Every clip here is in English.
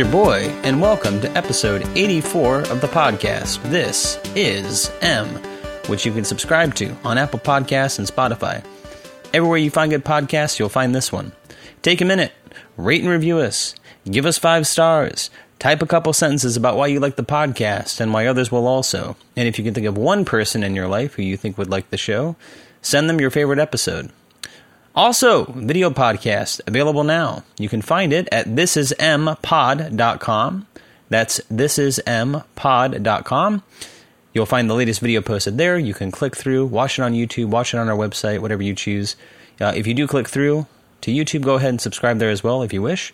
Your boy, and welcome to episode 84 of the podcast. This is M, which you can subscribe to on Apple Podcasts and Spotify. Everywhere you find good podcasts, you'll find this one. Take a minute, rate and review us, give us five stars, type a couple sentences about why you like the podcast and why others will also. And if you can think of one person in your life who you think would like the show, send them your favorite episode. Also, video podcast available now. You can find it at thisismpod.com. That's thisismpod.com. You'll find the latest video posted there. You can click through, watch it on YouTube, watch it on our website, whatever you choose. Uh, if you do click through to YouTube, go ahead and subscribe there as well if you wish.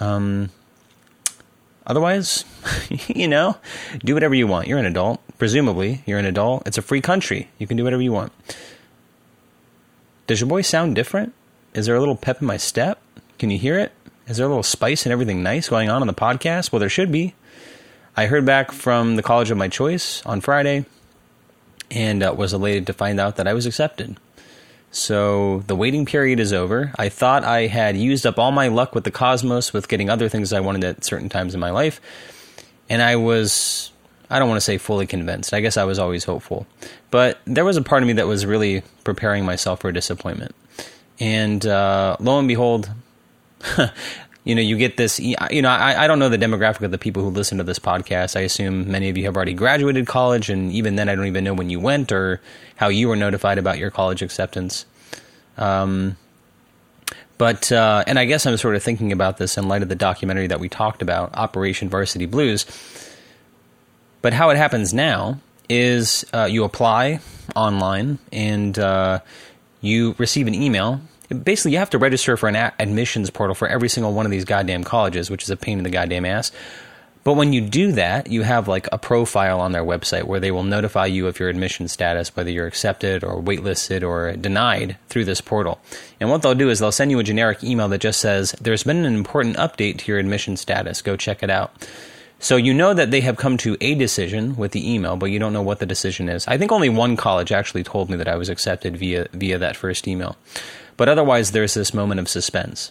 Um, otherwise, you know, do whatever you want. You're an adult. Presumably, you're an adult. It's a free country. You can do whatever you want. Does your voice sound different? Is there a little pep in my step? Can you hear it? Is there a little spice and everything nice going on on the podcast? Well, there should be. I heard back from the college of my choice on Friday and uh, was elated to find out that I was accepted. So the waiting period is over. I thought I had used up all my luck with the cosmos with getting other things I wanted at certain times in my life. And I was I don't want to say fully convinced. I guess I was always hopeful. But there was a part of me that was really preparing myself for disappointment. And uh, lo and behold, you know, you get this. You know, I, I don't know the demographic of the people who listen to this podcast. I assume many of you have already graduated college, and even then, I don't even know when you went or how you were notified about your college acceptance. Um, but uh, and I guess I'm sort of thinking about this in light of the documentary that we talked about, Operation Varsity Blues. But how it happens now is uh, you apply online and uh, you receive an email. Basically, you have to register for an admissions portal for every single one of these goddamn colleges, which is a pain in the goddamn ass. But when you do that, you have like a profile on their website where they will notify you of your admission status, whether you're accepted or waitlisted or denied through this portal. And what they'll do is they'll send you a generic email that just says, There's been an important update to your admission status. Go check it out. So you know that they have come to a decision with the email, but you don't know what the decision is. I think only one college actually told me that I was accepted via via that first email. But otherwise, there's this moment of suspense.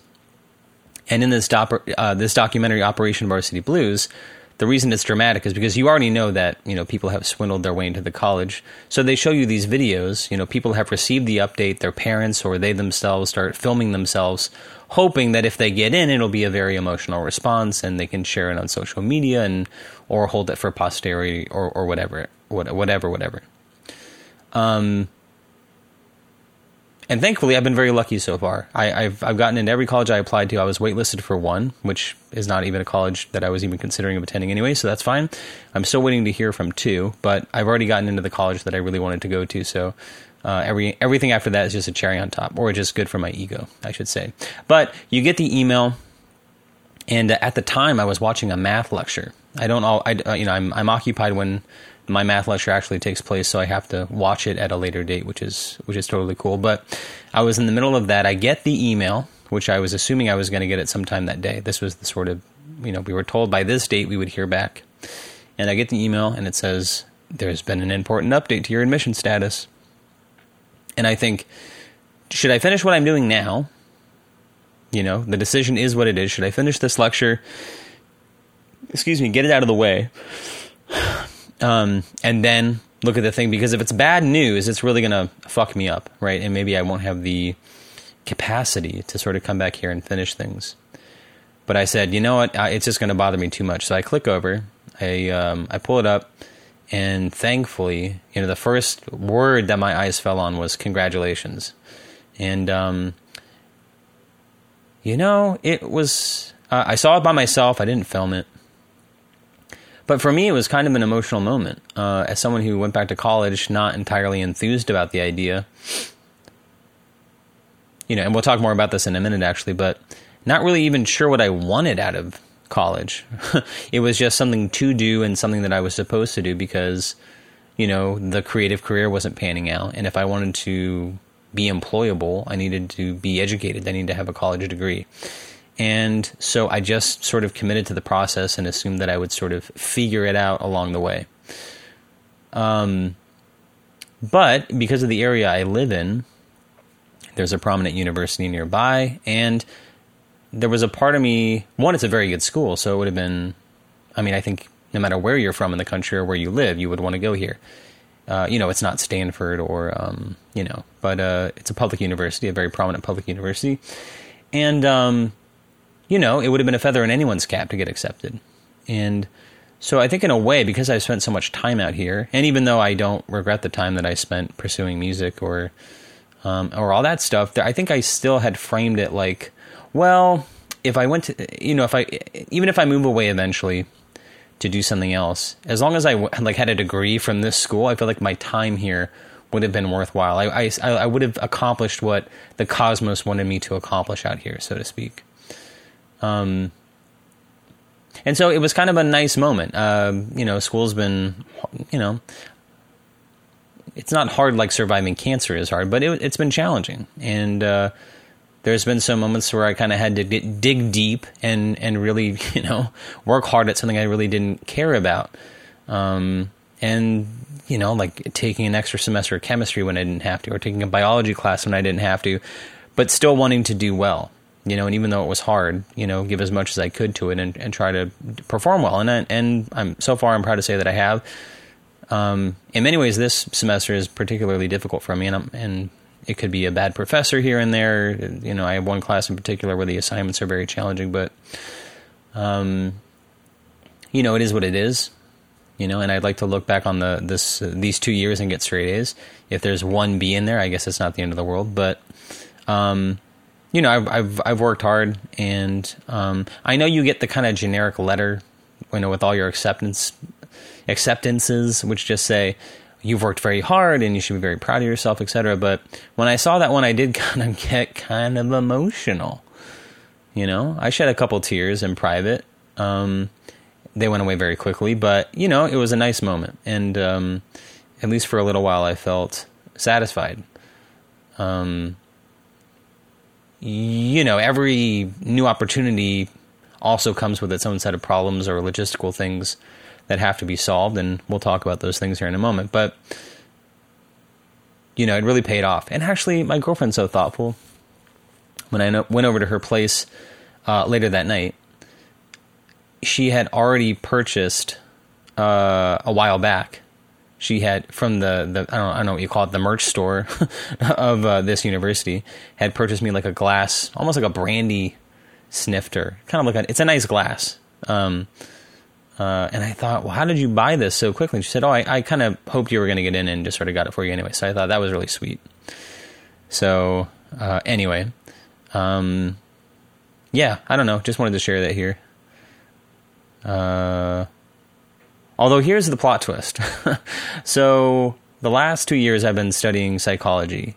And in this, uh, this documentary, Operation Varsity Blues, the reason it's dramatic is because you already know that you know people have swindled their way into the college. So they show you these videos. You know, people have received the update. Their parents or they themselves start filming themselves hoping that if they get in, it'll be a very emotional response and they can share it on social media and or hold it for posterity or, or whatever, whatever, whatever. Um, and thankfully, I've been very lucky so far. I, have I've gotten into every college I applied to. I was waitlisted for one, which is not even a college that I was even considering of attending anyway, so that's fine. I'm still waiting to hear from two, but I've already gotten into the college that I really wanted to go to, so uh, every everything after that is just a cherry on top, or just good for my ego, I should say. But you get the email, and at the time I was watching a math lecture. I don't all I uh, you know I'm I'm occupied when my math lecture actually takes place, so I have to watch it at a later date, which is which is totally cool. But I was in the middle of that. I get the email, which I was assuming I was going to get it sometime that day. This was the sort of you know we were told by this date we would hear back, and I get the email and it says there's been an important update to your admission status. And I think, should I finish what I'm doing now? You know, the decision is what it is. Should I finish this lecture? Excuse me, get it out of the way. Um, and then look at the thing because if it's bad news, it's really going to fuck me up, right? And maybe I won't have the capacity to sort of come back here and finish things. But I said, you know what? It's just going to bother me too much. So I click over, I um, I pull it up, and thankfully, you know, the first word that my eyes fell on was congratulations. And, um, you know, it was, uh, I saw it by myself. I didn't film it. But for me, it was kind of an emotional moment. Uh, as someone who went back to college, not entirely enthused about the idea, you know, and we'll talk more about this in a minute actually, but not really even sure what I wanted out of college. it was just something to do and something that I was supposed to do because, you know, the creative career wasn't panning out. And if I wanted to be employable, I needed to be educated. I needed to have a college degree. And so I just sort of committed to the process and assumed that I would sort of figure it out along the way. Um, but because of the area I live in, there's a prominent university nearby, and there was a part of me. One, it's a very good school, so it would have been. I mean, I think no matter where you're from in the country or where you live, you would want to go here. Uh, you know, it's not Stanford or um, you know, but uh, it's a public university, a very prominent public university, and um, you know, it would have been a feather in anyone's cap to get accepted. And so I think in a way, because I spent so much time out here, and even though I don't regret the time that I spent pursuing music or um, or all that stuff, I think I still had framed it like, well, if I went to, you know, if I even if I move away eventually to do something else, as long as I like had a degree from this school, I feel like my time here would have been worthwhile. I, I, I would have accomplished what the cosmos wanted me to accomplish out here, so to speak. Um, and so it was kind of a nice moment. Uh, you know, school's been, you know, it's not hard like surviving cancer is hard, but it, has been challenging. And uh, there's been some moments where I kind of had to get, dig deep and and really, you know, work hard at something I really didn't care about. Um, and you know, like taking an extra semester of chemistry when I didn't have to, or taking a biology class when I didn't have to, but still wanting to do well you know, and even though it was hard, you know, give as much as I could to it and, and try to perform well. And I, and I'm so far I'm proud to say that I have. Um, in many ways, this semester is particularly difficult for me, and I'm, and it could be a bad professor here and there. You know, I have one class in particular where the assignments are very challenging, but um, you know, it is what it is. You know, and I'd like to look back on the this uh, these two years and get straight A's. If there's one B in there, I guess it's not the end of the world, but. Um, you know, I've I've, I've worked hard, and um, I know you get the kind of generic letter, you know, with all your acceptance acceptances, which just say you've worked very hard and you should be very proud of yourself, etc. But when I saw that one, I did kind of get kind of emotional. You know, I shed a couple tears in private. Um, they went away very quickly, but you know, it was a nice moment, and um, at least for a little while, I felt satisfied. Um, you know, every new opportunity also comes with its own set of problems or logistical things that have to be solved, and we'll talk about those things here in a moment. But you know, it really paid off. And actually, my girlfriend's so thoughtful. When I went over to her place uh, later that night, she had already purchased uh, a while back she had from the, the I don't know, I don't know what you call it the merch store of uh, this university had purchased me like a glass almost like a brandy snifter kind of like a it's a nice glass um, uh, and I thought well how did you buy this so quickly and she said oh I, I kind of hoped you were going to get in and just sort of got it for you anyway so I thought that was really sweet so uh, anyway um, yeah I don't know just wanted to share that here uh Although here's the plot twist. so the last two years I've been studying psychology.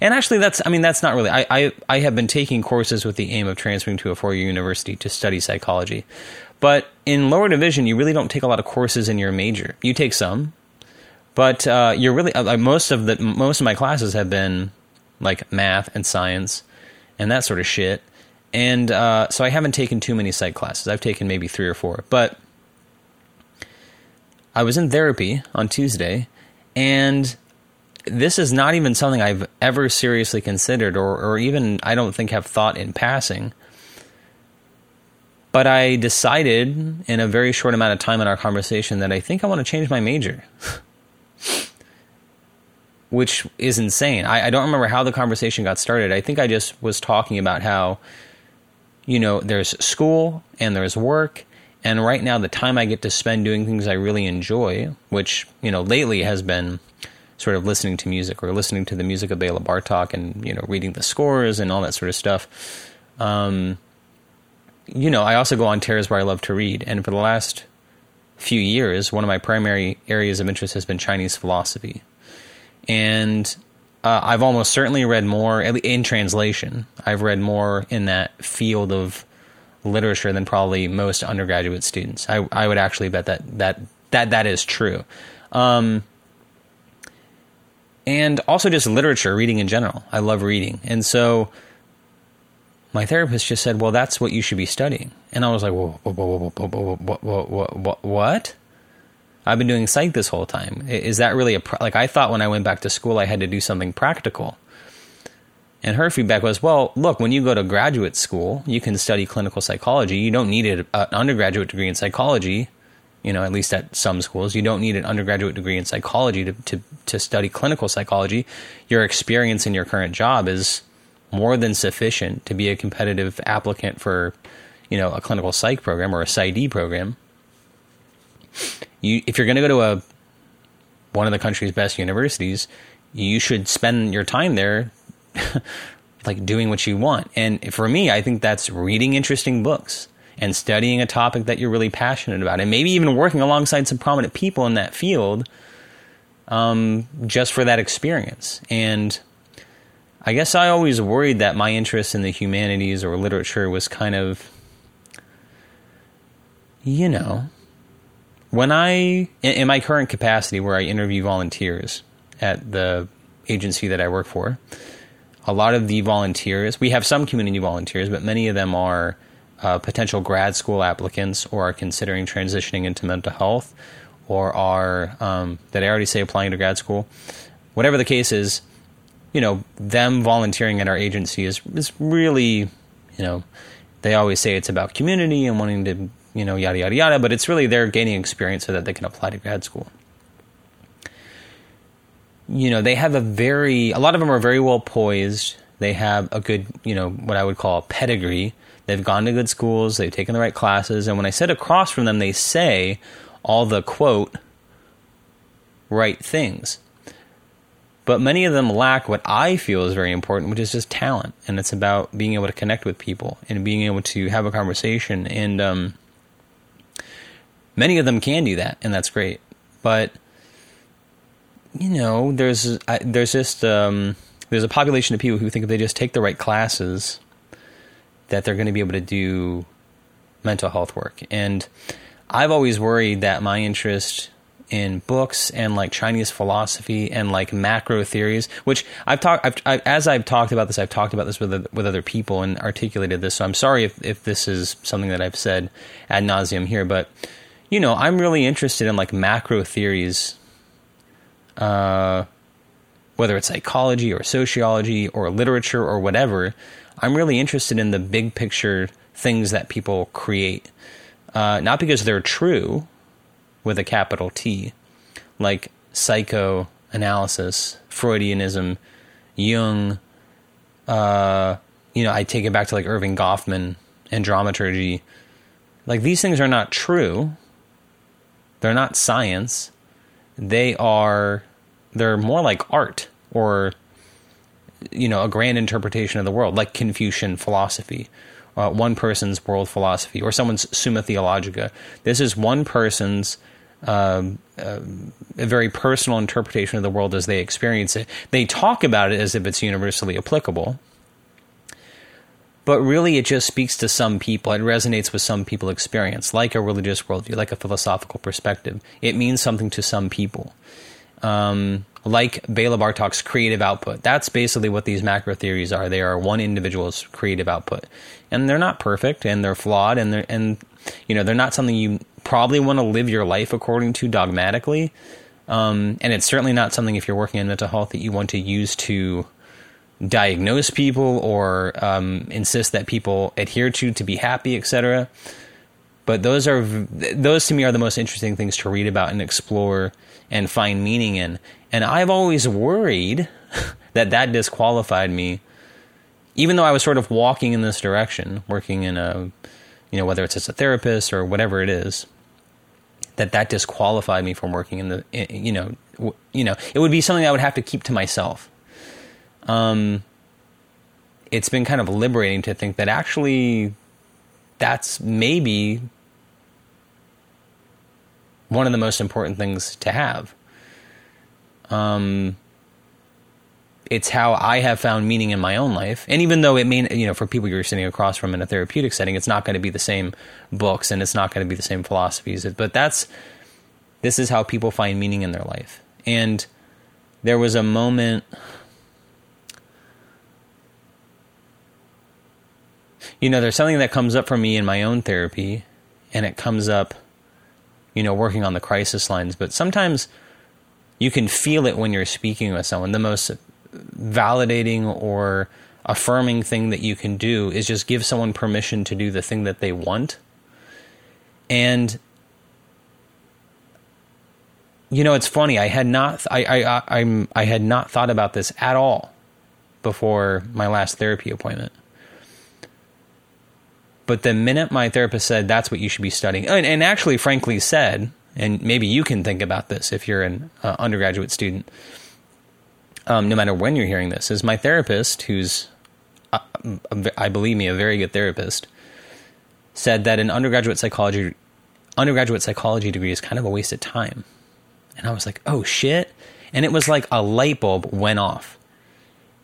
And actually that's I mean that's not really I, I, I have been taking courses with the aim of transferring to a four year university to study psychology. But in lower division you really don't take a lot of courses in your major. You take some, but uh, you're really uh, most of the most of my classes have been like math and science and that sort of shit. And uh, so I haven't taken too many psych classes. I've taken maybe three or four. But I was in therapy on Tuesday, and this is not even something I've ever seriously considered, or, or even I don't think have thought in passing. But I decided in a very short amount of time in our conversation that I think I want to change my major. Which is insane. I, I don't remember how the conversation got started. I think I just was talking about how, you know, there's school and there's work and right now, the time I get to spend doing things I really enjoy, which, you know, lately has been sort of listening to music or listening to the music of Bela Bartok and, you know, reading the scores and all that sort of stuff. Um, you know, I also go on tears where I love to read. And for the last few years, one of my primary areas of interest has been Chinese philosophy. And uh, I've almost certainly read more in translation. I've read more in that field of literature than probably most undergraduate students. I, I would actually bet that that that that is true. Um, and also just literature, reading in general. I love reading, and so my therapist just said, "Well, that's what you should be studying," and I was like, what?" I've been doing psych this whole time. Is that really a like? I thought when I went back to school, I had to do something practical. And her feedback was, "Well, look, when you go to graduate school, you can study clinical psychology. You don't need an undergraduate degree in psychology. You know, at least at some schools, you don't need an undergraduate degree in psychology to to, to study clinical psychology. Your experience in your current job is." More than sufficient to be a competitive applicant for, you know, a clinical psych program or a PsyD program. You, if you're going to go to a one of the country's best universities, you should spend your time there like doing what you want. And for me, I think that's reading interesting books and studying a topic that you're really passionate about, and maybe even working alongside some prominent people in that field um, just for that experience. And I guess I always worried that my interest in the humanities or literature was kind of, you know, when I, in my current capacity where I interview volunteers at the agency that I work for, a lot of the volunteers, we have some community volunteers, but many of them are uh, potential grad school applicants or are considering transitioning into mental health or are, um, did I already say applying to grad school? Whatever the case is, you know, them volunteering at our agency is, is really, you know, they always say it's about community and wanting to, you know, yada, yada, yada, but it's really they're gaining experience so that they can apply to grad school you know, they have a very, a lot of them are very well poised. They have a good, you know, what I would call a pedigree. They've gone to good schools, they've taken the right classes, and when I sit across from them, they say all the quote, right things. But many of them lack what I feel is very important, which is just talent. And it's about being able to connect with people and being able to have a conversation. And um, many of them can do that, and that's great. But you know, there's I, there's just um, there's a population of people who think if they just take the right classes, that they're going to be able to do mental health work. And I've always worried that my interest in books and like Chinese philosophy and like macro theories, which I've talked, I've, I, as I've talked about this, I've talked about this with with other people and articulated this. So I'm sorry if if this is something that I've said ad nauseum here, but you know, I'm really interested in like macro theories uh, whether it's psychology or sociology or literature or whatever, I'm really interested in the big picture things that people create. Uh, not because they're true, with a capital T, like psychoanalysis, Freudianism, Jung. Uh, you know, I take it back to like Erving Goffman and dramaturgy. Like these things are not true. They're not science. They are they're more like art or you know a grand interpretation of the world like confucian philosophy uh, one person's world philosophy or someone's summa theologica this is one person's um, uh, a very personal interpretation of the world as they experience it. They talk about it as if it's universally applicable but really it just speaks to some people. It resonates with some people experience like a religious worldview like a philosophical perspective. It means something to some people. Um, like Bela Bartok's creative output. That's basically what these macro theories are. They are one individual's creative output, and they're not perfect, and they're flawed, and they're and you know they're not something you probably want to live your life according to dogmatically. Um, and it's certainly not something if you're working in mental health that you want to use to diagnose people or um, insist that people adhere to to be happy, etc. But those are those to me are the most interesting things to read about and explore and find meaning in. And I've always worried that that disqualified me, even though I was sort of walking in this direction, working in a, you know, whether it's as a therapist or whatever it is, that that disqualified me from working in the, you know, you know, it would be something I would have to keep to myself. Um, it's been kind of liberating to think that actually that's maybe one of the most important things to have. Um, it's how I have found meaning in my own life. And even though it may, you know, for people you're sitting across from in a therapeutic setting, it's not going to be the same books and it's not going to be the same philosophies. But that's, this is how people find meaning in their life. And there was a moment, you know, there's something that comes up for me in my own therapy, and it comes up you know, working on the crisis lines, but sometimes you can feel it when you're speaking with someone. The most validating or affirming thing that you can do is just give someone permission to do the thing that they want. And you know, it's funny. I had not, I, I, I, am I had not thought about this at all before my last therapy appointment. But the minute my therapist said that's what you should be studying, and, and actually, frankly, said, and maybe you can think about this if you're an uh, undergraduate student, um, no matter when you're hearing this, is my therapist, who's, uh, I believe me, a very good therapist, said that an undergraduate psychology undergraduate psychology degree is kind of a waste of time and I was like, oh shit. And it was like a light bulb went off.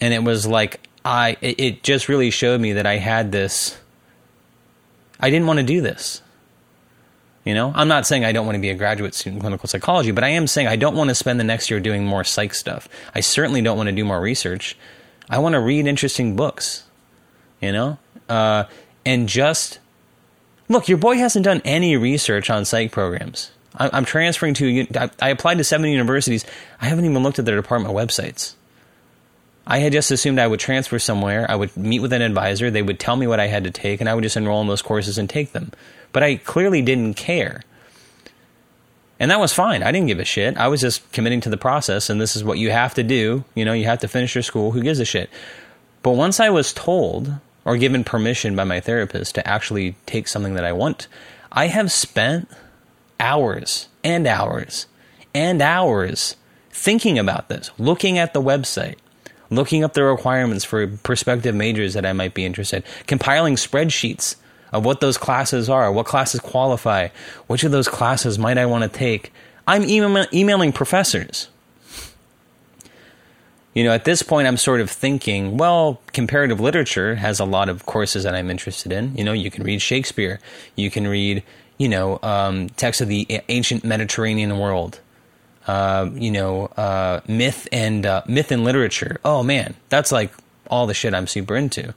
And it was like, I, it, it just really showed me that I had this, I didn't want to do this. You know, I'm not saying I don't want to be a graduate student in clinical psychology, but I am saying I don't want to spend the next year doing more psych stuff. I certainly don't want to do more research. I want to read interesting books, you know? Uh, and just look, your boy hasn't done any research on psych programs. I'm transferring to. I applied to seven universities. I haven't even looked at their department websites. I had just assumed I would transfer somewhere. I would meet with an advisor. They would tell me what I had to take, and I would just enroll in those courses and take them. But I clearly didn't care. And that was fine. I didn't give a shit. I was just committing to the process, and this is what you have to do. You know, you have to finish your school. Who gives a shit? But once I was told or given permission by my therapist to actually take something that I want, I have spent hours and hours and hours thinking about this, looking at the website, looking up the requirements for prospective majors that I might be interested, compiling spreadsheets of what those classes are, what classes qualify, which of those classes might I want to take. I'm email- emailing professors. You know, at this point, I'm sort of thinking, well, comparative literature has a lot of courses that I'm interested in. You know, you can read Shakespeare, you can read you know, um, texts of the ancient Mediterranean world. Uh, you know, uh, myth and uh, myth and literature. Oh man, that's like all the shit I'm super into.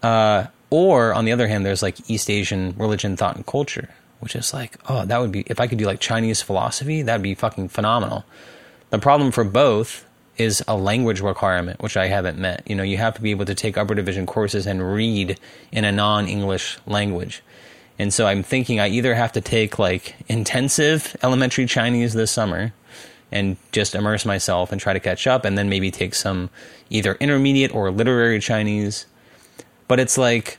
Uh, or on the other hand, there's like East Asian religion, thought, and culture, which is like, oh, that would be if I could do like Chinese philosophy, that'd be fucking phenomenal. The problem for both is a language requirement, which I haven't met. You know, you have to be able to take upper division courses and read in a non-English language. And so I'm thinking I either have to take like intensive elementary Chinese this summer and just immerse myself and try to catch up, and then maybe take some either intermediate or literary Chinese. But it's like,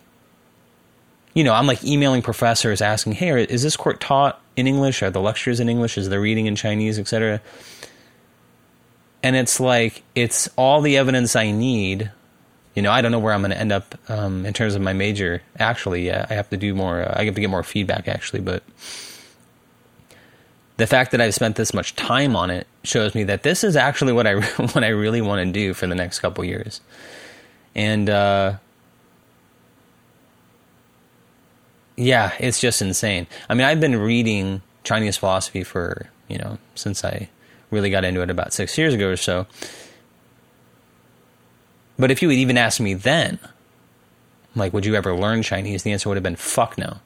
you know, I'm like emailing professors asking, hey, is this court taught in English? Are the lectures in English? Is the reading in Chinese, etc.? And it's like, it's all the evidence I need you know, I don't know where I'm going to end up um, in terms of my major. Actually, yeah, I have to do more. Uh, I have to get more feedback actually, but the fact that I've spent this much time on it shows me that this is actually what I what I really want to do for the next couple years, and uh, yeah, it's just insane. I mean, I've been reading Chinese philosophy for you know since I really got into it about six years ago or so but if you had even asked me then, like, would you ever learn Chinese? The answer would have been fuck no.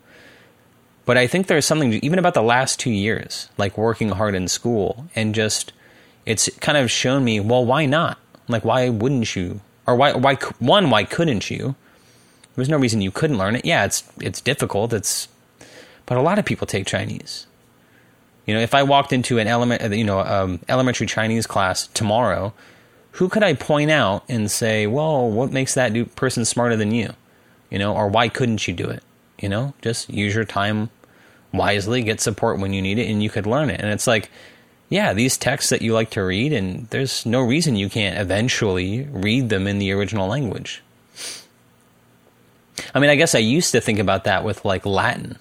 But I think there's something even about the last two years, like working hard in school, and just it's kind of shown me, well, why not? Like, why wouldn't you? Or why? Why one? Why couldn't you? There's no reason you couldn't learn it. Yeah, it's it's difficult. It's but a lot of people take Chinese. You know, if I walked into an element, you know, um, elementary Chinese class tomorrow, who could I point out and say, well, what makes that person smarter than you? You know, or why couldn't you do it? You know, just use your time wisely, get support when you need it, and you could learn it. And it's like, yeah, these texts that you like to read, and there's no reason you can't eventually read them in the original language. I mean, I guess I used to think about that with like Latin.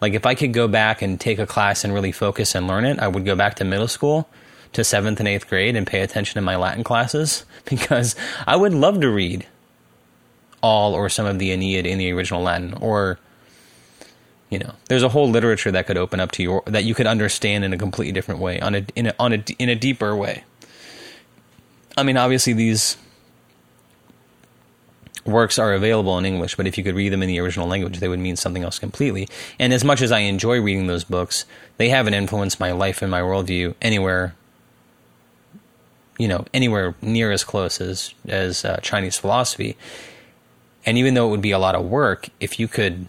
Like, if I could go back and take a class and really focus and learn it, I would go back to middle school to seventh and eighth grade and pay attention to my Latin classes because I would love to read all or some of the Aeneid in the original Latin or you know there's a whole literature that could open up to you that you could understand in a completely different way on a in a on a in a deeper way i mean obviously these works are available in english but if you could read them in the original language they would mean something else completely and as much as i enjoy reading those books they haven't influenced my life and my worldview anywhere you know, anywhere near as close as as uh, Chinese philosophy. And even though it would be a lot of work, if you could,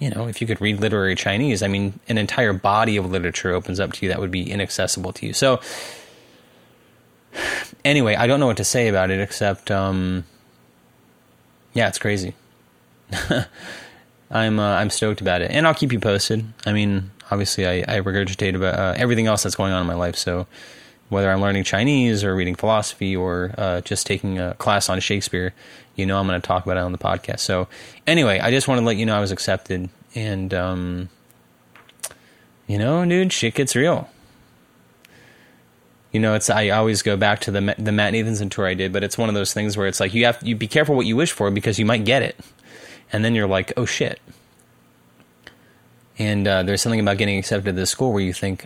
you know, if you could read literary Chinese, I mean, an entire body of literature opens up to you that would be inaccessible to you. So, anyway, I don't know what to say about it except, um, yeah, it's crazy. I'm uh, I'm stoked about it, and I'll keep you posted. I mean, obviously, I, I regurgitate about uh, everything else that's going on in my life, so whether I'm learning Chinese or reading philosophy or uh, just taking a class on Shakespeare, you know, I'm going to talk about it on the podcast. So, anyway, I just wanted to let you know I was accepted, and um, you know, dude, shit gets real. You know, it's I always go back to the the Matt Nathanson tour I did, but it's one of those things where it's like you have you be careful what you wish for because you might get it, and then you're like, oh shit. And uh, there's something about getting accepted to this school where you think,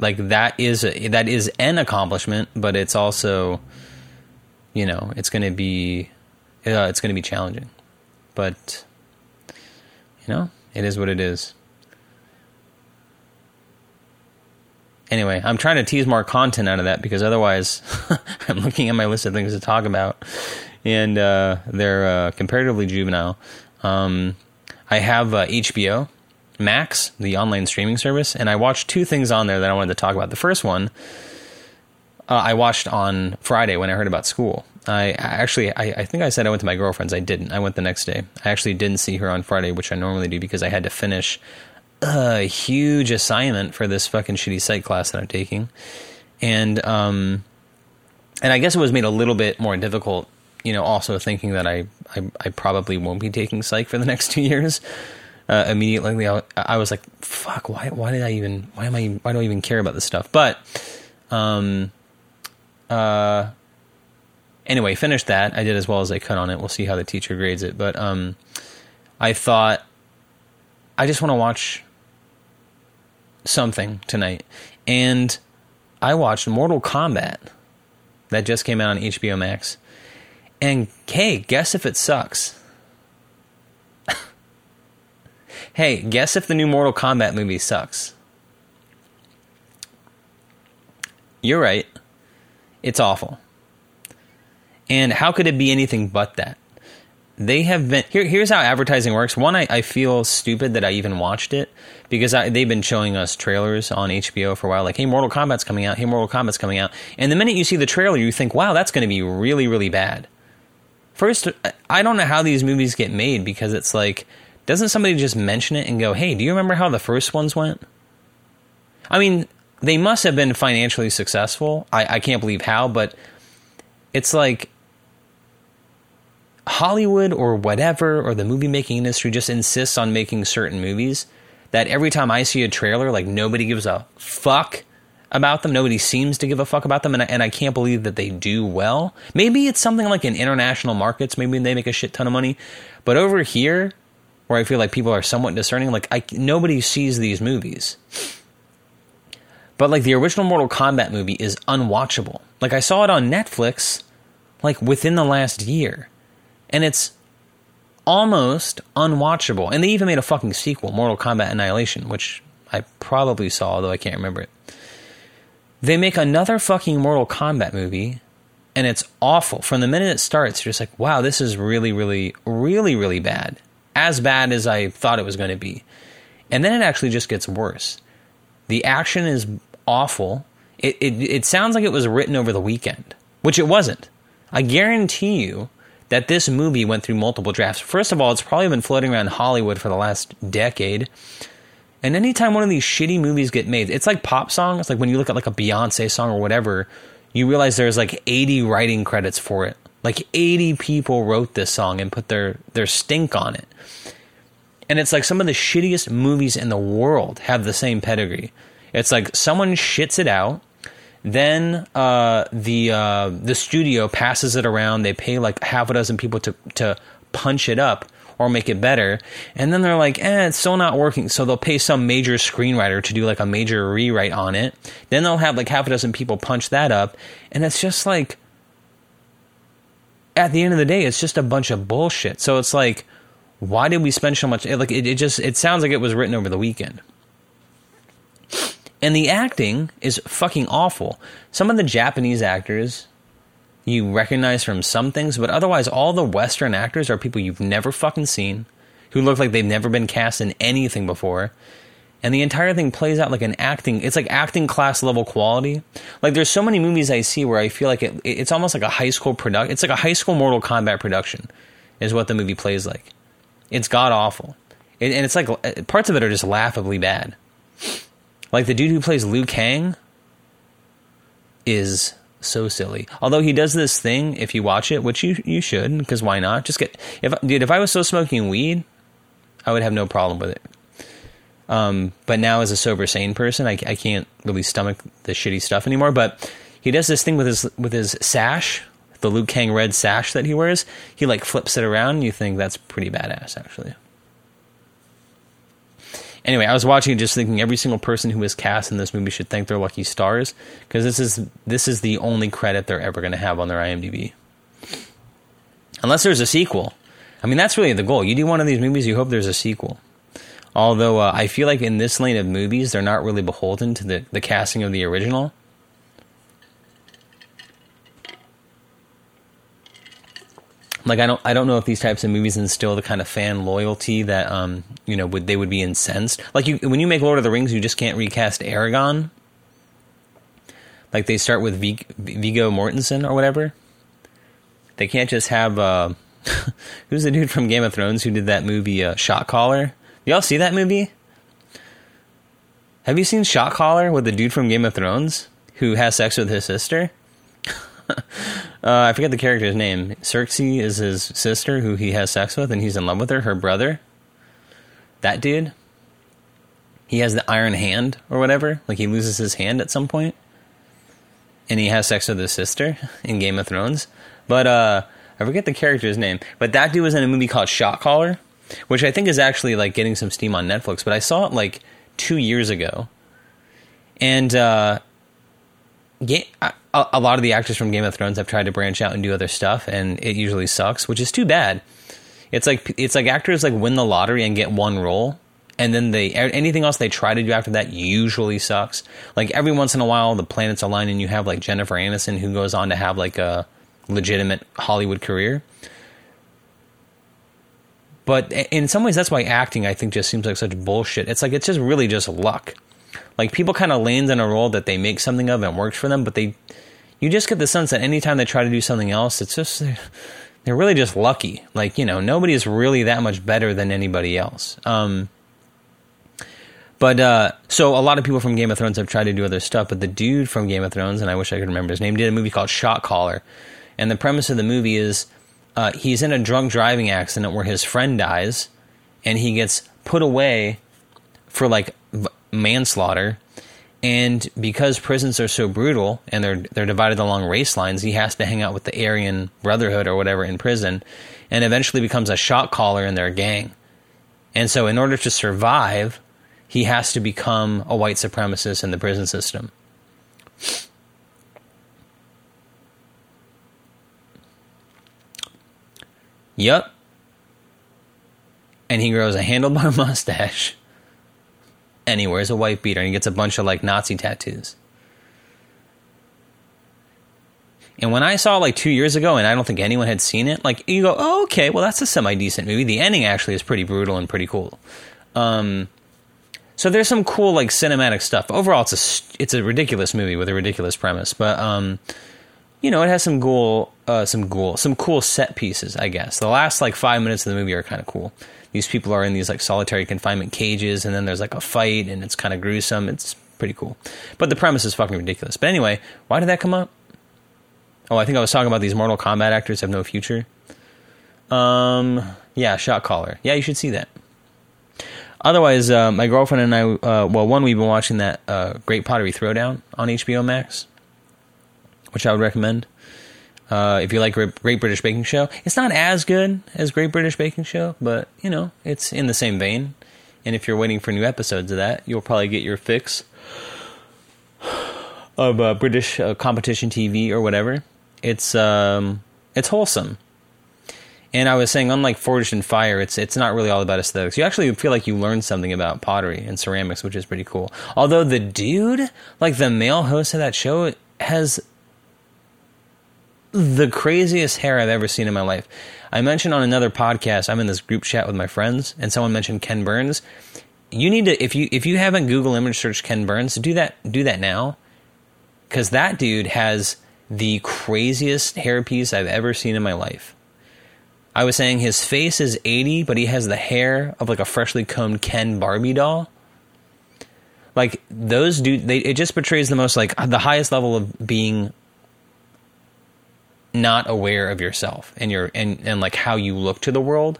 like that is a, that is an accomplishment, but it's also, you know, it's going to be, uh, it's going to be challenging, but you know, it is what it is. Anyway, I'm trying to tease more content out of that because otherwise, I'm looking at my list of things to talk about, and uh, they're uh, comparatively juvenile. Um, I have HBO uh, Max, the online streaming service, and I watched two things on there that I wanted to talk about. The first one uh, I watched on Friday when I heard about school. I actually, I, I, think I said I went to my girlfriend's. I didn't. I went the next day. I actually didn't see her on Friday, which I normally do because I had to finish a huge assignment for this fucking shitty psych class that I'm taking, and um, and I guess it was made a little bit more difficult. You know, also thinking that I, I, I probably won't be taking psych for the next two years uh, immediately I, I, was like, fuck, why, why did I even, why am I, why do I even care about this stuff? But, um, uh, anyway, finished that. I did as well as I could on it. We'll see how the teacher grades it. But, um, I thought, I just want to watch something tonight. And I watched Mortal Kombat that just came out on HBO Max. And hey, guess if it sucks. Hey, guess if the new Mortal Kombat movie sucks? You're right. It's awful. And how could it be anything but that? They have been here. Here's how advertising works. One, I, I feel stupid that I even watched it because I, they've been showing us trailers on HBO for a while. Like, hey, Mortal Kombat's coming out. Hey, Mortal Kombat's coming out. And the minute you see the trailer, you think, wow, that's going to be really, really bad. First, I don't know how these movies get made because it's like doesn't somebody just mention it and go, hey, do you remember how the first ones went? I mean, they must have been financially successful. I, I can't believe how, but it's like Hollywood or whatever, or the movie making industry just insists on making certain movies that every time I see a trailer, like nobody gives a fuck about them. Nobody seems to give a fuck about them, and I, and I can't believe that they do well. Maybe it's something like in international markets. Maybe they make a shit ton of money, but over here, where I feel like people are somewhat discerning. Like I, nobody sees these movies, but like the original Mortal Kombat movie is unwatchable. Like I saw it on Netflix, like within the last year, and it's almost unwatchable. And they even made a fucking sequel, Mortal Kombat Annihilation, which I probably saw, although I can't remember it. They make another fucking Mortal Kombat movie, and it's awful. From the minute it starts, you're just like, wow, this is really, really, really, really bad as bad as I thought it was going to be. And then it actually just gets worse. The action is awful. It, it, it sounds like it was written over the weekend, which it wasn't. I guarantee you that this movie went through multiple drafts. First of all, it's probably been floating around Hollywood for the last decade. And anytime one of these shitty movies get made, it's like pop songs. Like when you look at like a Beyonce song or whatever, you realize there's like 80 writing credits for it. Like 80 people wrote this song and put their their stink on it. And it's like some of the shittiest movies in the world have the same pedigree. It's like someone shits it out, then uh, the uh, the studio passes it around. They pay like half a dozen people to to punch it up or make it better, and then they're like, "eh, it's still not working." So they'll pay some major screenwriter to do like a major rewrite on it. Then they'll have like half a dozen people punch that up, and it's just like at the end of the day, it's just a bunch of bullshit. So it's like, why did we spend so much? Like, it, it just it sounds like it was written over the weekend. And the acting is fucking awful. Some of the Japanese actors you recognize from some things, but otherwise, all the Western actors are people you've never fucking seen, who look like they've never been cast in anything before. And the entire thing plays out like an acting, it's like acting class level quality. Like, there's so many movies I see where I feel like it, it's almost like a high school production. It's like a high school Mortal Kombat production, is what the movie plays like. It's god awful. and it's like uh, parts of it are just laughably bad. Like the dude who plays Liu Kang is so silly. Although he does this thing, if you watch it, which you you should, because why not? Just get if dude, if I was still smoking weed, I would have no problem with it. Um, but now as a sober, sane person, I, I can't really stomach the shitty stuff anymore. But he does this thing with his with his sash, the Liu Kang red sash that he wears. He like flips it around, you think that's pretty badass, actually anyway, I was watching it just thinking every single person who is cast in this movie should thank their lucky stars because this is this is the only credit they're ever going to have on their IMDb. Unless there's a sequel. I mean, that's really the goal. You do one of these movies, you hope there's a sequel. Although uh, I feel like in this lane of movies, they're not really beholden to the, the casting of the original. Like I don't I don't know if these types of movies instill the kind of fan loyalty that um you know would they would be incensed. Like you when you make Lord of the Rings you just can't recast Aragorn. like they start with v- Viggo Mortensen or whatever. They can't just have uh who's the dude from Game of Thrones who did that movie uh, Shot Caller? Y'all see that movie? Have you seen Shot Caller with the dude from Game of Thrones who has sex with his sister uh, I forget the character's name. Cersei is his sister, who he has sex with, and he's in love with her. Her brother, that dude, he has the iron hand or whatever. Like he loses his hand at some point, and he has sex with his sister in Game of Thrones. But uh, I forget the character's name. But that dude was in a movie called Shot Caller, which I think is actually like getting some steam on Netflix. But I saw it like two years ago, and uh, a, a, lot of the actors from Game of Thrones have tried to branch out and do other stuff, and it usually sucks, which is too bad. It's like it's like actors like win the lottery and get one role, and then they anything else they try to do after that usually sucks. Like every once in a while, the planets align, and you have like Jennifer Aniston who goes on to have like a legitimate Hollywood career. But in some ways, that's why acting I think just seems like such bullshit. It's like it's just really just luck. Like people kind of land in a role that they make something of and works for them, but they you just get the sense that anytime they try to do something else, it's just they're really just lucky. Like you know, nobody is really that much better than anybody else. Um, but uh, so a lot of people from Game of Thrones have tried to do other stuff, but the dude from Game of Thrones, and I wish I could remember his name, did a movie called Shot Caller, and the premise of the movie is uh, he's in a drunk driving accident where his friend dies, and he gets put away for like manslaughter. And because prisons are so brutal and they're they're divided along race lines, he has to hang out with the Aryan Brotherhood or whatever in prison, and eventually becomes a shot caller in their gang. And so, in order to survive, he has to become a white supremacist in the prison system. Yep. And he grows a handlebar mustache and he wears a white beater and he gets a bunch of like Nazi tattoos. And when I saw like two years ago, and I don't think anyone had seen it, like you go, oh, okay, well that's a semi decent movie. The ending actually is pretty brutal and pretty cool. Um, so there's some cool like cinematic stuff. Overall, it's a it's a ridiculous movie with a ridiculous premise, but um, you know, it has some cool uh, some cool some cool set pieces. I guess the last like five minutes of the movie are kind of cool these people are in these like solitary confinement cages, and then there's like a fight, and it's kind of gruesome. It's pretty cool, but the premise is fucking ridiculous. But anyway, why did that come up? Oh, I think I was talking about these Mortal Kombat actors have no future. Um, yeah, Shot Caller. Yeah, you should see that. Otherwise, uh, my girlfriend and I, uh, well, one we've been watching that uh, Great Pottery Throwdown on HBO Max, which I would recommend. Uh, if you like Great British Baking Show, it's not as good as Great British Baking Show, but you know it's in the same vein. And if you're waiting for new episodes of that, you'll probably get your fix of uh, British uh, competition TV or whatever. It's um, it's wholesome, And I was saying, unlike Forged in Fire, it's it's not really all about aesthetics. You actually feel like you learned something about pottery and ceramics, which is pretty cool. Although the dude, like the male host of that show, has the craziest hair I've ever seen in my life. I mentioned on another podcast, I'm in this group chat with my friends, and someone mentioned Ken Burns. You need to if you if you haven't Google image search Ken Burns, do that do that now. Cause that dude has the craziest hairpiece I've ever seen in my life. I was saying his face is 80, but he has the hair of like a freshly combed Ken Barbie doll. Like those dude, they it just portrays the most like the highest level of being not aware of yourself and your and and like how you look to the world.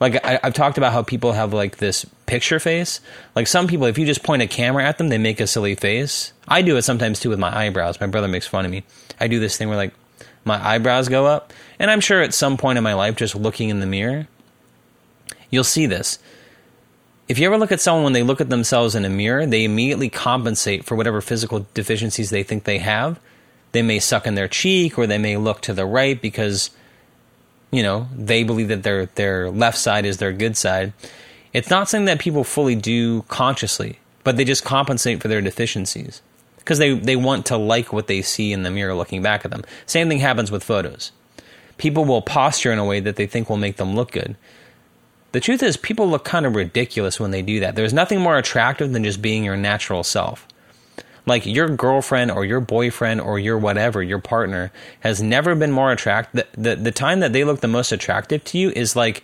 Like I, I've talked about how people have like this picture face. Like some people, if you just point a camera at them, they make a silly face. I do it sometimes too with my eyebrows. My brother makes fun of me. I do this thing where like my eyebrows go up. And I'm sure at some point in my life, just looking in the mirror, you'll see this. If you ever look at someone when they look at themselves in a mirror, they immediately compensate for whatever physical deficiencies they think they have. They may suck in their cheek or they may look to the right because, you know, they believe that their, their left side is their good side. It's not something that people fully do consciously, but they just compensate for their deficiencies because they, they want to like what they see in the mirror looking back at them. Same thing happens with photos. People will posture in a way that they think will make them look good. The truth is, people look kind of ridiculous when they do that. There's nothing more attractive than just being your natural self. Like your girlfriend or your boyfriend or your whatever, your partner, has never been more attractive. The, the, the time that they look the most attractive to you is like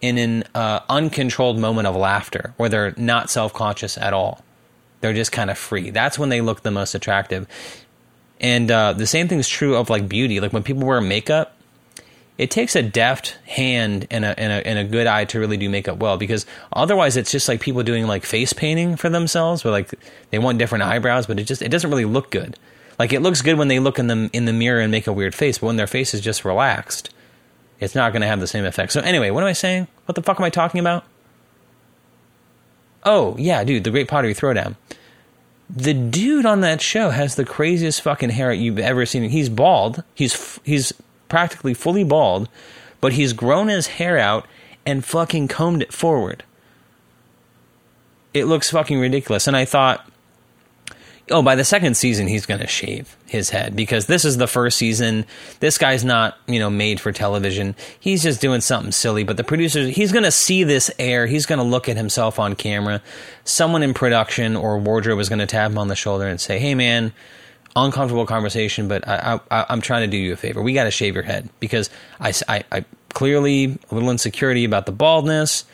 in an uh, uncontrolled moment of laughter where they're not self conscious at all. They're just kind of free. That's when they look the most attractive. And uh, the same thing is true of like beauty. Like when people wear makeup, it takes a deft hand and a, and a, and a good eye to really do makeup well because otherwise it's just like people doing like face painting for themselves where like they want different eyebrows but it just it doesn't really look good. Like it looks good when they look in the in the mirror and make a weird face but when their face is just relaxed it's not going to have the same effect. So anyway what am i saying? What the fuck am i talking about? Oh yeah dude the great pottery throwdown. The dude on that show has the craziest fucking hair you've ever seen. He's bald. He's he's practically fully bald, but he's grown his hair out and fucking combed it forward. It looks fucking ridiculous. And I thought, oh, by the second season, he's going to shave his head because this is the first season. This guy's not, you know, made for television. He's just doing something silly. But the producers, he's going to see this air. He's going to look at himself on camera. Someone in production or wardrobe is going to tap him on the shoulder and say, hey, man, uncomfortable conversation, but I, am trying to do you a favor. We got to shave your head because I, I, I clearly a little insecurity about the baldness.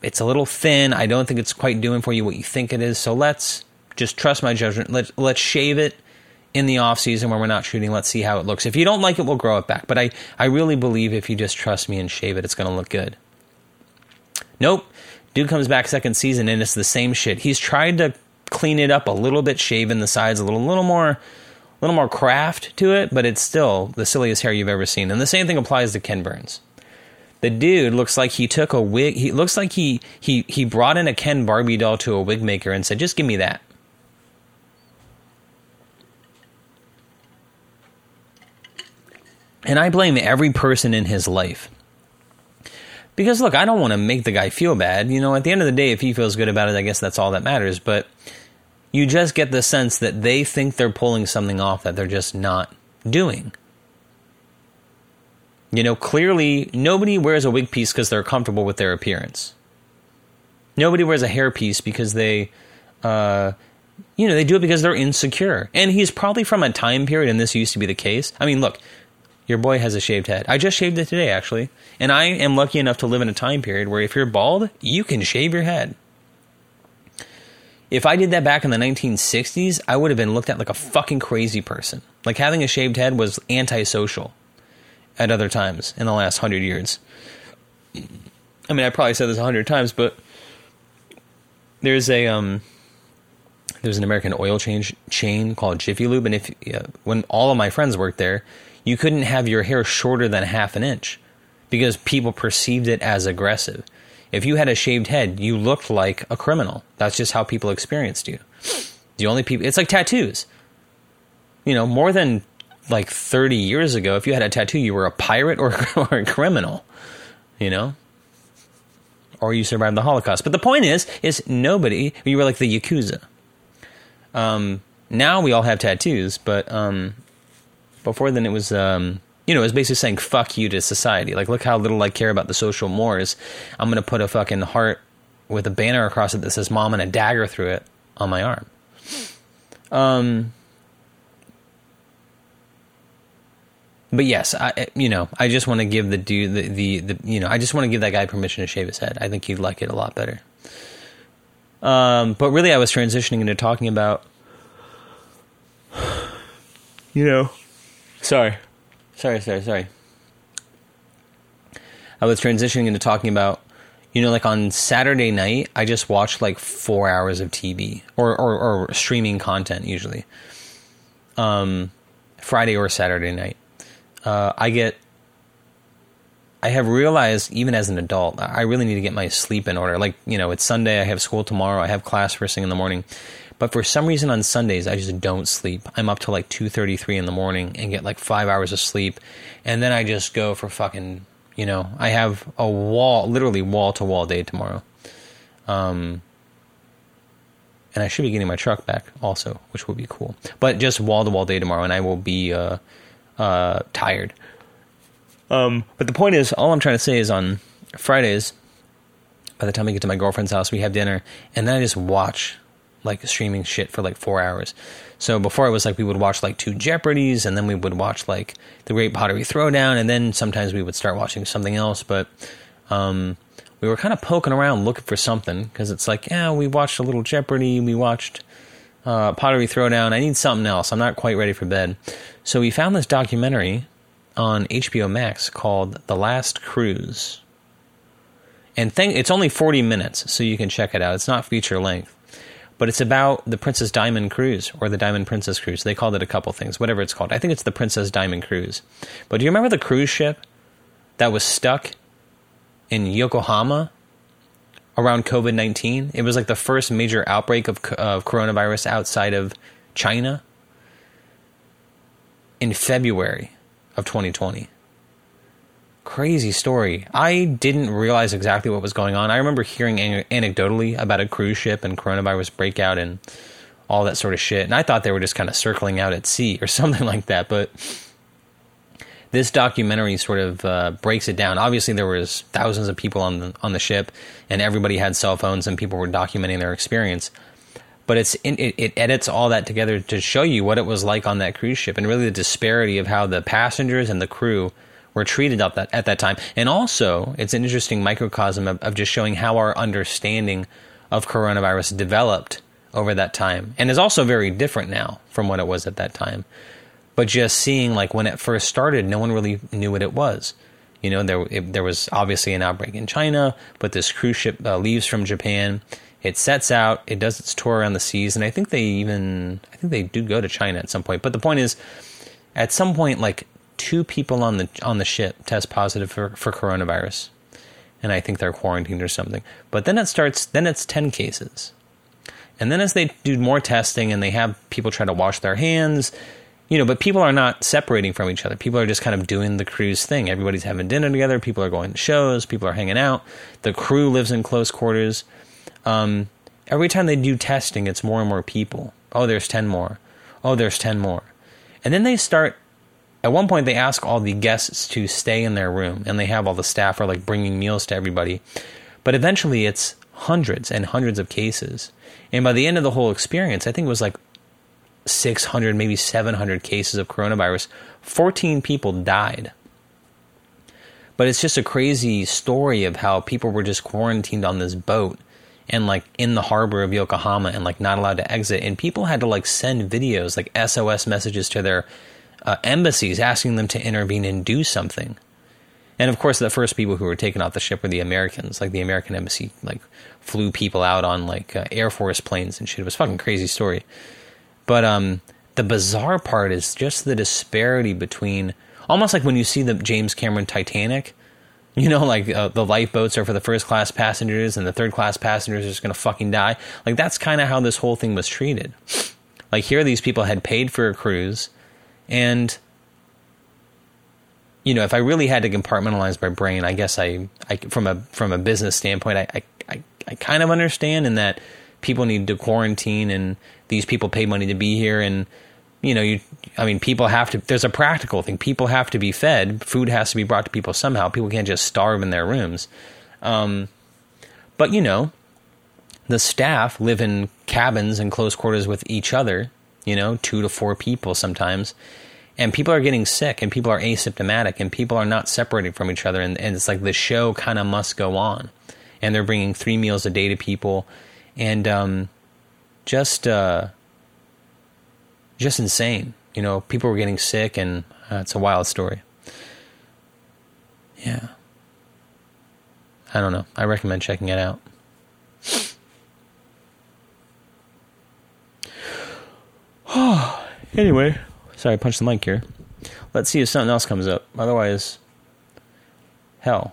It's a little thin. I don't think it's quite doing for you what you think it is. So let's just trust my judgment. Let's let's shave it in the off season when we're not shooting. Let's see how it looks. If you don't like it, we'll grow it back. But I, I really believe if you just trust me and shave it, it's going to look good. Nope. Dude comes back second season and it's the same shit. He's tried to clean it up a little bit, shaving the sides a little, little more, a little more craft to it, but it's still the silliest hair you've ever seen. And the same thing applies to Ken Burns. The dude looks like he took a wig. He looks like he he he brought in a Ken Barbie doll to a wig maker and said, "Just give me that." And I blame every person in his life. Because look, I don't want to make the guy feel bad. You know, at the end of the day, if he feels good about it, I guess that's all that matters. But you just get the sense that they think they're pulling something off that they're just not doing. You know, clearly nobody wears a wig piece because they're comfortable with their appearance. Nobody wears a hair piece because they, uh, you know, they do it because they're insecure. And he's probably from a time period, and this used to be the case. I mean, look, your boy has a shaved head. I just shaved it today, actually. And I am lucky enough to live in a time period where if you're bald, you can shave your head. If I did that back in the 1960s, I would have been looked at like a fucking crazy person. Like having a shaved head was antisocial at other times in the last hundred years. I mean, I probably said this a hundred times, but there's a um, there's an American oil change chain called Jiffy Lube, and if uh, when all of my friends worked there, you couldn't have your hair shorter than half an inch because people perceived it as aggressive. If you had a shaved head, you looked like a criminal. That's just how people experienced you. The only people, it's like tattoos. You know, more than like 30 years ago, if you had a tattoo, you were a pirate or, or a criminal. you know? Or you survived the Holocaust. But the point is, is nobody, you were like the Yakuza. Um, now we all have tattoos, but um, before then it was, um, you know, was basically saying fuck you to society. Like, look how little I care about the social mores. I'm going to put a fucking heart with a banner across it that says mom and a dagger through it on my arm. Um, but yes, I you know I just want to give the dude the, the, the you know I just want to give that guy permission to shave his head. I think he'd like it a lot better. Um, but really, I was transitioning into talking about you know, sorry, sorry, sorry, sorry. I was transitioning into talking about you know, like on Saturday night, I just watch like four hours of TV or, or, or streaming content usually. Um, Friday or Saturday night. Uh, I get, I have realized even as an adult, I really need to get my sleep in order. Like, you know, it's Sunday, I have school tomorrow, I have class first thing in the morning. But for some reason on Sundays, I just don't sleep. I'm up till like 2.33 in the morning and get like five hours of sleep. And then I just go for fucking you know, I have a wall, literally wall to wall day tomorrow. Um, and I should be getting my truck back also, which would be cool. But just wall to wall day tomorrow, and I will be uh, uh, tired. Um, but the point is, all I'm trying to say is on Fridays, by the time I get to my girlfriend's house, we have dinner, and then I just watch like streaming shit for like four hours. So before it was like we would watch like two Jeopardies, and then we would watch like the Great Pottery Throwdown, and then sometimes we would start watching something else. But um, we were kind of poking around looking for something because it's like, yeah, we watched a little Jeopardy, we watched uh, Pottery Throwdown. I need something else. I'm not quite ready for bed. So we found this documentary on HBO Max called The Last Cruise. And thing, it's only 40 minutes, so you can check it out. It's not feature length but it's about the Princess Diamond Cruise or the Diamond Princess Cruise. They called it a couple things, whatever it's called. I think it's the Princess Diamond Cruise. But do you remember the cruise ship that was stuck in Yokohama around COVID 19? It was like the first major outbreak of, of coronavirus outside of China in February of 2020 crazy story. I didn't realize exactly what was going on. I remember hearing an- anecdotally about a cruise ship and coronavirus breakout and all that sort of shit. And I thought they were just kind of circling out at sea or something like that. But this documentary sort of uh, breaks it down. Obviously, there was thousands of people on the on the ship, and everybody had cell phones, and people were documenting their experience. But it's it, it edits all that together to show you what it was like on that cruise ship, and really the disparity of how the passengers and the crew were treated at that at that time. And also, it's an interesting microcosm of, of just showing how our understanding of coronavirus developed over that time, and is also very different now from what it was at that time. But just seeing like when it first started, no one really knew what it was. You know, there it, there was obviously an outbreak in China, but this cruise ship uh, leaves from Japan. It sets out, it does its tour around the seas, and I think they even I think they do go to China at some point. But the point is, at some point, like two people on the on the ship test positive for, for coronavirus, and I think they're quarantined or something. But then it starts. Then it's ten cases, and then as they do more testing and they have people try to wash their hands, you know, but people are not separating from each other. People are just kind of doing the cruise thing. Everybody's having dinner together. People are going to shows. People are hanging out. The crew lives in close quarters. Um, every time they do testing, it's more and more people. Oh, there's 10 more. Oh, there's 10 more. And then they start at one point they ask all the guests to stay in their room and they have all the staff are like bringing meals to everybody. But eventually it's hundreds and hundreds of cases. And by the end of the whole experience i think it was like 600 maybe 700 cases of coronavirus. 14 people died. But it's just a crazy story of how people were just quarantined on this boat and like in the harbor of yokohama and like not allowed to exit. And people had to like send videos like sos messages to their uh, embassies asking them to intervene and do something. And of course, the first people who were taken off the ship were the Americans. Like the American embassy, like flew people out on like uh, Air Force planes and shit. It was fucking crazy story. But um, the bizarre part is just the disparity between almost like when you see the James Cameron Titanic. You know, like uh, the lifeboats are for the first class passengers, and the third class passengers are just gonna fucking die. Like that's kind of how this whole thing was treated. Like here, these people had paid for a cruise and you know, if I really had to compartmentalize my brain, I guess I, I from a from a business standpoint, I, I, I, kind of understand in that people need to quarantine and these people pay money to be here. And you know you i mean people have to there's a practical thing. People have to be fed. Food has to be brought to people somehow. People can't just starve in their rooms. Um, but you know the staff live in cabins and close quarters with each other you know two to four people sometimes and people are getting sick and people are asymptomatic and people are not separating from each other and, and it's like the show kind of must go on and they're bringing three meals a day to people and um, just uh, just insane. You know, people were getting sick, and uh, it's a wild story. Yeah, I don't know. I recommend checking it out. anyway, sorry, I punched the mic here. Let's see if something else comes up. Otherwise, hell,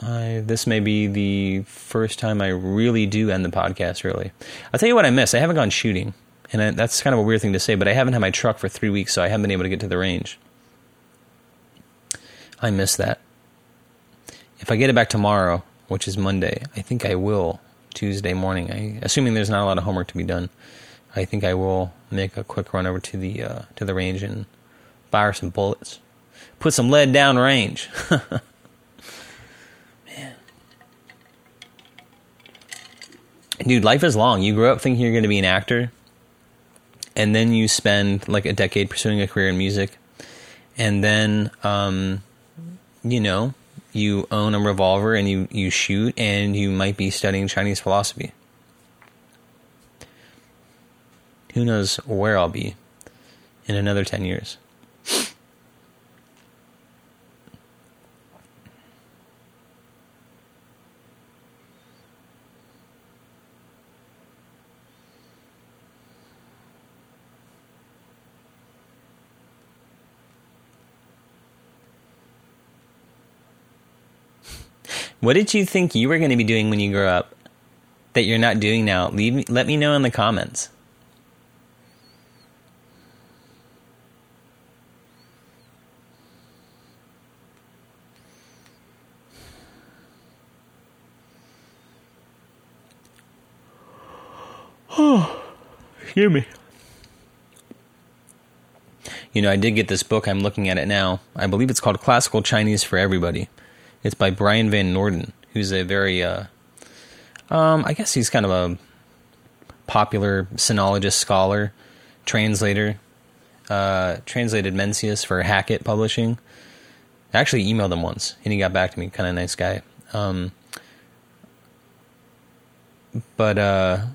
I, this may be the first time I really do end the podcast Really, I'll tell you what I miss. I haven't gone shooting, and I, that's kind of a weird thing to say, but I haven't had my truck for three weeks, so I haven't been able to get to the range. I miss that. If I get it back tomorrow, which is Monday, I think I will Tuesday morning. I, assuming there's not a lot of homework to be done, I think I will make a quick run over to the uh, to the range and fire some bullets, put some lead down range. Man, dude, life is long. You grow up thinking you're going to be an actor, and then you spend like a decade pursuing a career in music, and then, um, you know, you own a revolver and you, you shoot, and you might be studying Chinese philosophy. Who knows where I'll be in another 10 years. What did you think you were going to be doing when you grow up that you're not doing now? Leave me, let me know in the comments. Oh, excuse me. You know, I did get this book. I'm looking at it now. I believe it's called Classical Chinese for Everybody. It's by Bryan Van Norden, who's a very, uh, um, I guess he's kind of a popular sinologist scholar, translator. Uh, translated Mencius for Hackett Publishing. I actually emailed him once, and he got back to me. Kind of nice guy. Um, but uh,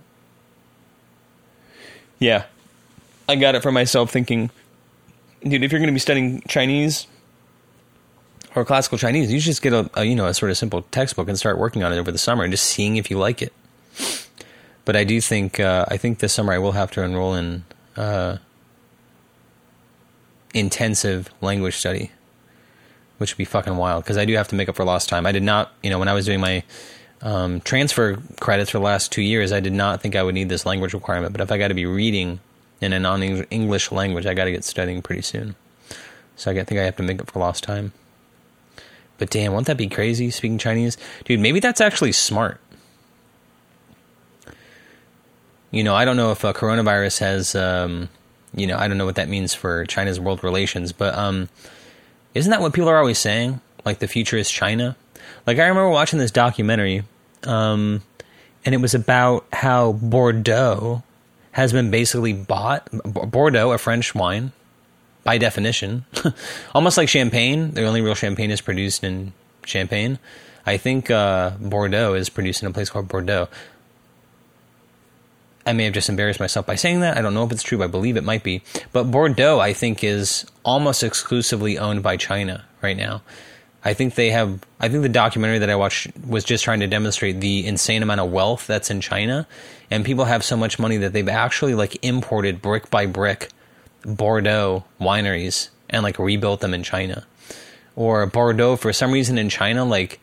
yeah, I got it for myself, thinking, dude, if you're going to be studying Chinese, or classical Chinese, you should just get a, a, you know a sort of simple textbook and start working on it over the summer and just seeing if you like it. But I do think uh, I think this summer I will have to enroll in uh, intensive language study, which would be fucking wild because I do have to make up for lost time. I did not, you know, when I was doing my um, transfer credits for the last two years, I did not think I would need this language requirement. But if I got to be reading in a non-English language, I got to get studying pretty soon. So I think I have to make up for lost time. But damn, won't that be crazy speaking Chinese? Dude, maybe that's actually smart. You know, I don't know if uh, coronavirus has, um, you know, I don't know what that means for China's world relations, but um, isn't that what people are always saying? Like the future is China? Like I remember watching this documentary, um, and it was about how Bordeaux has been basically bought. Bordeaux, a French wine, by definition, almost like champagne. The only real champagne is produced in Champagne. I think uh, Bordeaux is produced in a place called Bordeaux. I may have just embarrassed myself by saying that. I don't know if it's true. I believe it might be. But Bordeaux, I think, is almost exclusively owned by China right now. I think they have. I think the documentary that I watched was just trying to demonstrate the insane amount of wealth that's in China, and people have so much money that they've actually like imported brick by brick Bordeaux wineries and like rebuilt them in China. Or Bordeaux, for some reason in China, like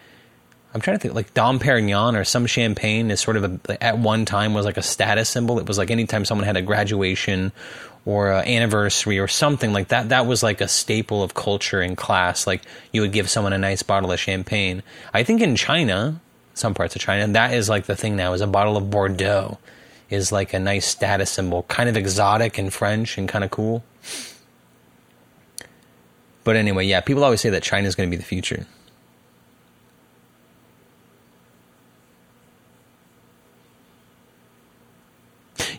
I'm trying to think like Dom Perignon or some champagne is sort of a, at one time was like a status symbol. It was like anytime someone had a graduation or a anniversary or something like that, that was like a staple of culture in class. Like you would give someone a nice bottle of champagne. I think in China, some parts of China, that is like the thing now is a bottle of Bordeaux is like a nice status symbol, kind of exotic and French and kind of cool. But anyway, yeah, people always say that China is going to be the future.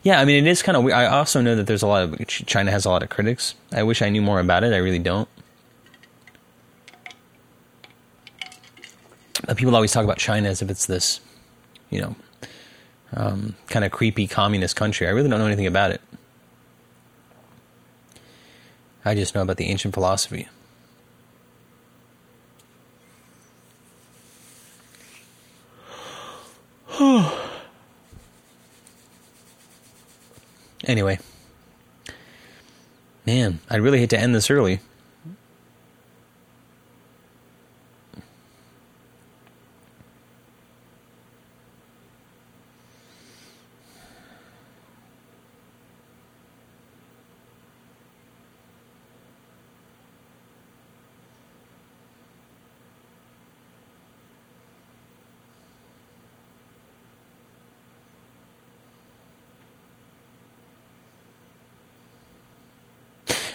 Yeah, I mean, it is kind of. I also know that there's a lot of China has a lot of critics. I wish I knew more about it. I really don't. But people always talk about China as if it's this, you know, um, kind of creepy communist country. I really don't know anything about it. I just know about the ancient philosophy. Anyway, man, I'd really hate to end this early.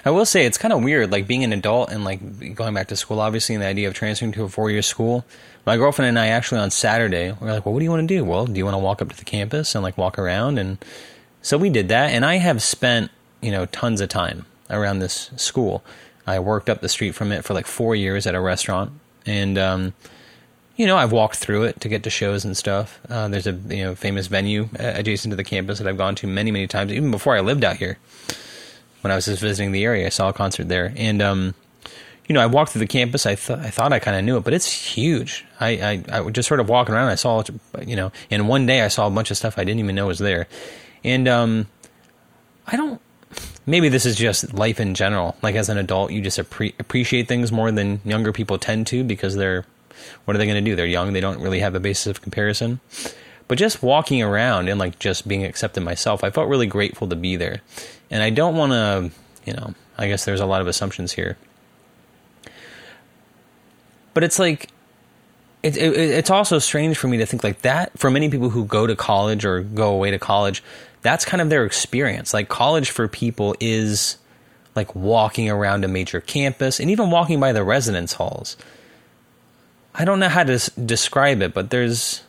I will say it's kind of weird, like being an adult and like going back to school. Obviously, and the idea of transferring to a four-year school. My girlfriend and I actually on Saturday we are like, "Well, what do you want to do? Well, do you want to walk up to the campus and like walk around?" And so we did that. And I have spent you know tons of time around this school. I worked up the street from it for like four years at a restaurant, and um, you know I've walked through it to get to shows and stuff. Uh, there's a you know famous venue adjacent to the campus that I've gone to many many times, even before I lived out here when I was just visiting the area. I saw a concert there, and um, you know, I walked through the campus. I thought I thought I kind of knew it, but it's huge. I, I I just sort of walking around. I saw, you know, in one day I saw a bunch of stuff I didn't even know was there, and um, I don't. Maybe this is just life in general. Like as an adult, you just appre- appreciate things more than younger people tend to because they're. What are they going to do? They're young. They don't really have a basis of comparison. But just walking around and like just being accepted myself, I felt really grateful to be there. And I don't want to, you know, I guess there's a lot of assumptions here. But it's like, it, it, it's also strange for me to think like that. For many people who go to college or go away to college, that's kind of their experience. Like college for people is like walking around a major campus and even walking by the residence halls. I don't know how to describe it, but there's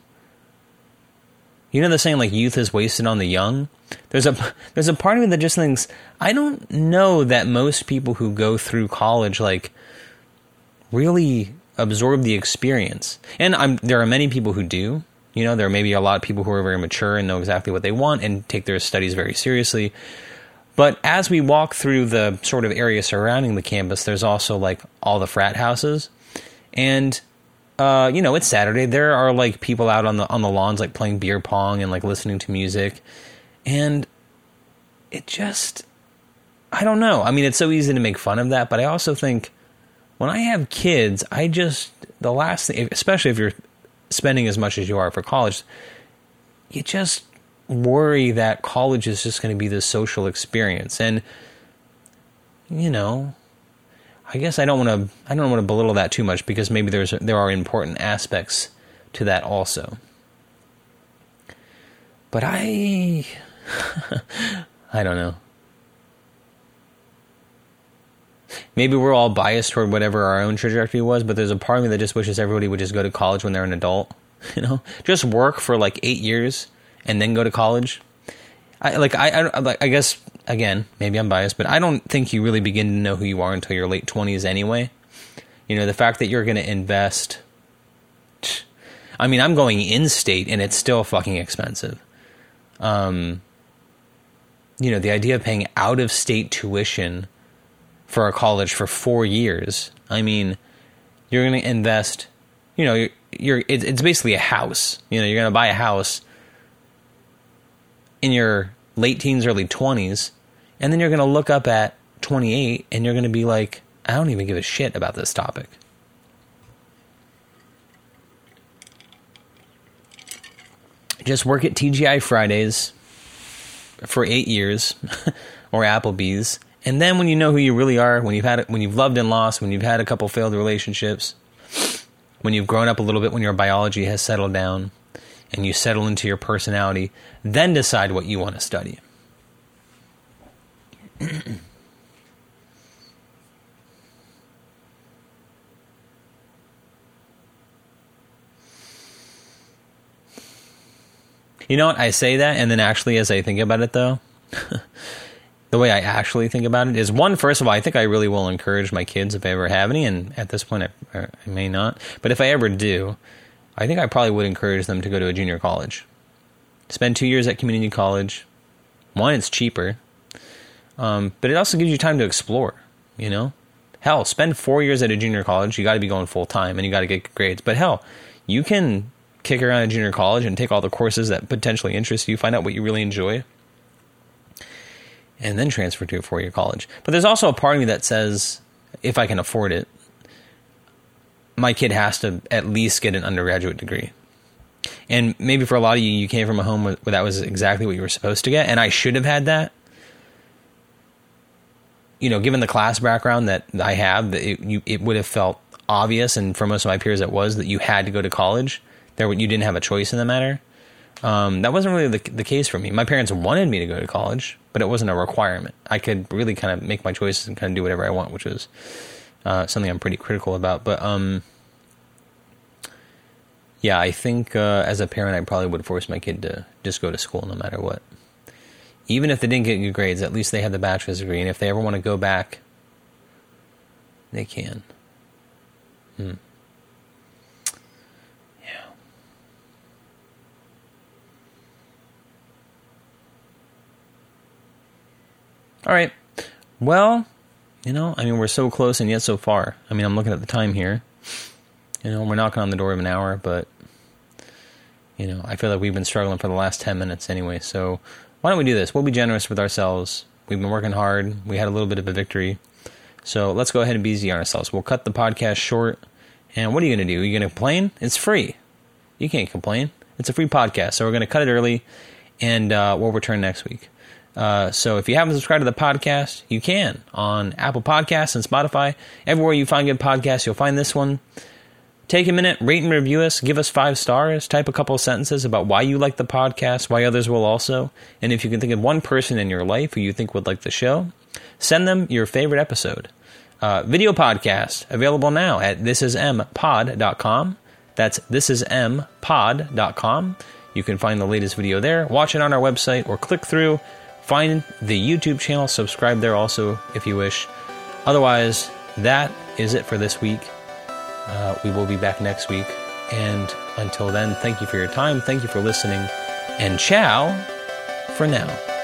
you know the saying like youth is wasted on the young? There's a there's a part of me that just thinks I don't know that most people who go through college like really absorb the experience. And I'm there are many people who do. You know, there may be a lot of people who are very mature and know exactly what they want and take their studies very seriously. But as we walk through the sort of area surrounding the campus, there's also like all the frat houses. And uh, you know, it's Saturday. There are like people out on the on the lawns like playing beer pong and like listening to music. And it just I don't know. I mean, it's so easy to make fun of that, but I also think when I have kids, I just the last thing, especially if you're spending as much as you are for college, you just worry that college is just going to be this social experience and you know I guess I don't want to I don't want to belittle that too much because maybe there's there are important aspects to that also. But I I don't know. Maybe we're all biased toward whatever our own trajectory was, but there's a part of me that just wishes everybody would just go to college when they're an adult. You know, just work for like eight years and then go to college. I like I I, I guess again, maybe I'm biased, but I don't think you really begin to know who you are until your late 20s anyway. You know, the fact that you're going to invest. I mean, I'm going in state and it's still fucking expensive. Um, you know, the idea of paying out of state tuition for a college for four years. I mean, you're going to invest, you know, you're, you're it's basically a house. You know, you're going to buy a house in your late teens, early 20s and then you're going to look up at 28 and you're going to be like, I don't even give a shit about this topic. just work at TGI Fridays for eight years or Applebee's. And then when you know who you really are, when you've had when you've loved and lost, when you've had a couple failed relationships, when you've grown up a little bit, when your biology has settled down, and you settle into your personality, then decide what you want to study. You know what? I say that, and then actually, as I think about it, though, the way I actually think about it is one, first of all, I think I really will encourage my kids if I ever have any, and at this point, I, I may not. But if I ever do, I think I probably would encourage them to go to a junior college. Spend two years at community college. One, it's cheaper, um, but it also gives you time to explore, you know? Hell, spend four years at a junior college. You got to be going full time and you got to get grades. But hell, you can kick around a junior college and take all the courses that potentially interest you, find out what you really enjoy, and then transfer to a four year college. But there's also a part of me that says, if I can afford it, my kid has to at least get an undergraduate degree. And maybe for a lot of you, you came from a home where that was exactly what you were supposed to get, and I should have had that. You know, given the class background that I have, it, you, it would have felt obvious, and for most of my peers, it was that you had to go to college there you didn't have a choice in the matter. Um, that wasn't really the, the case for me. My parents wanted me to go to college, but it wasn't a requirement. I could really kind of make my choices and kind of do whatever I want, which is uh, something I'm pretty critical about. But um, yeah, I think uh, as a parent, I probably would force my kid to just go to school no matter what. Even if they didn't get good grades, at least they had the bachelor's degree, and if they ever want to go back, they can. Hmm. All right. Well, you know, I mean, we're so close and yet so far. I mean, I'm looking at the time here. You know, we're knocking on the door of an hour, but, you know, I feel like we've been struggling for the last 10 minutes anyway. So why don't we do this? We'll be generous with ourselves. We've been working hard. We had a little bit of a victory. So let's go ahead and be easy on ourselves. We'll cut the podcast short. And what are you going to do? Are you going to complain? It's free. You can't complain. It's a free podcast. So we're going to cut it early and uh, we'll return next week. Uh, so if you haven't subscribed to the podcast, you can on Apple Podcasts and Spotify. Everywhere you find good podcasts, you'll find this one. Take a minute, rate and review us, give us five stars, type a couple sentences about why you like the podcast, why others will also. And if you can think of one person in your life who you think would like the show, send them your favorite episode. Uh, video podcast available now at thisismpod.com. That's thisismpod.com. You can find the latest video there, watch it on our website, or click through Find the YouTube channel, subscribe there also if you wish. Otherwise, that is it for this week. Uh, we will be back next week. And until then, thank you for your time. Thank you for listening. And ciao for now.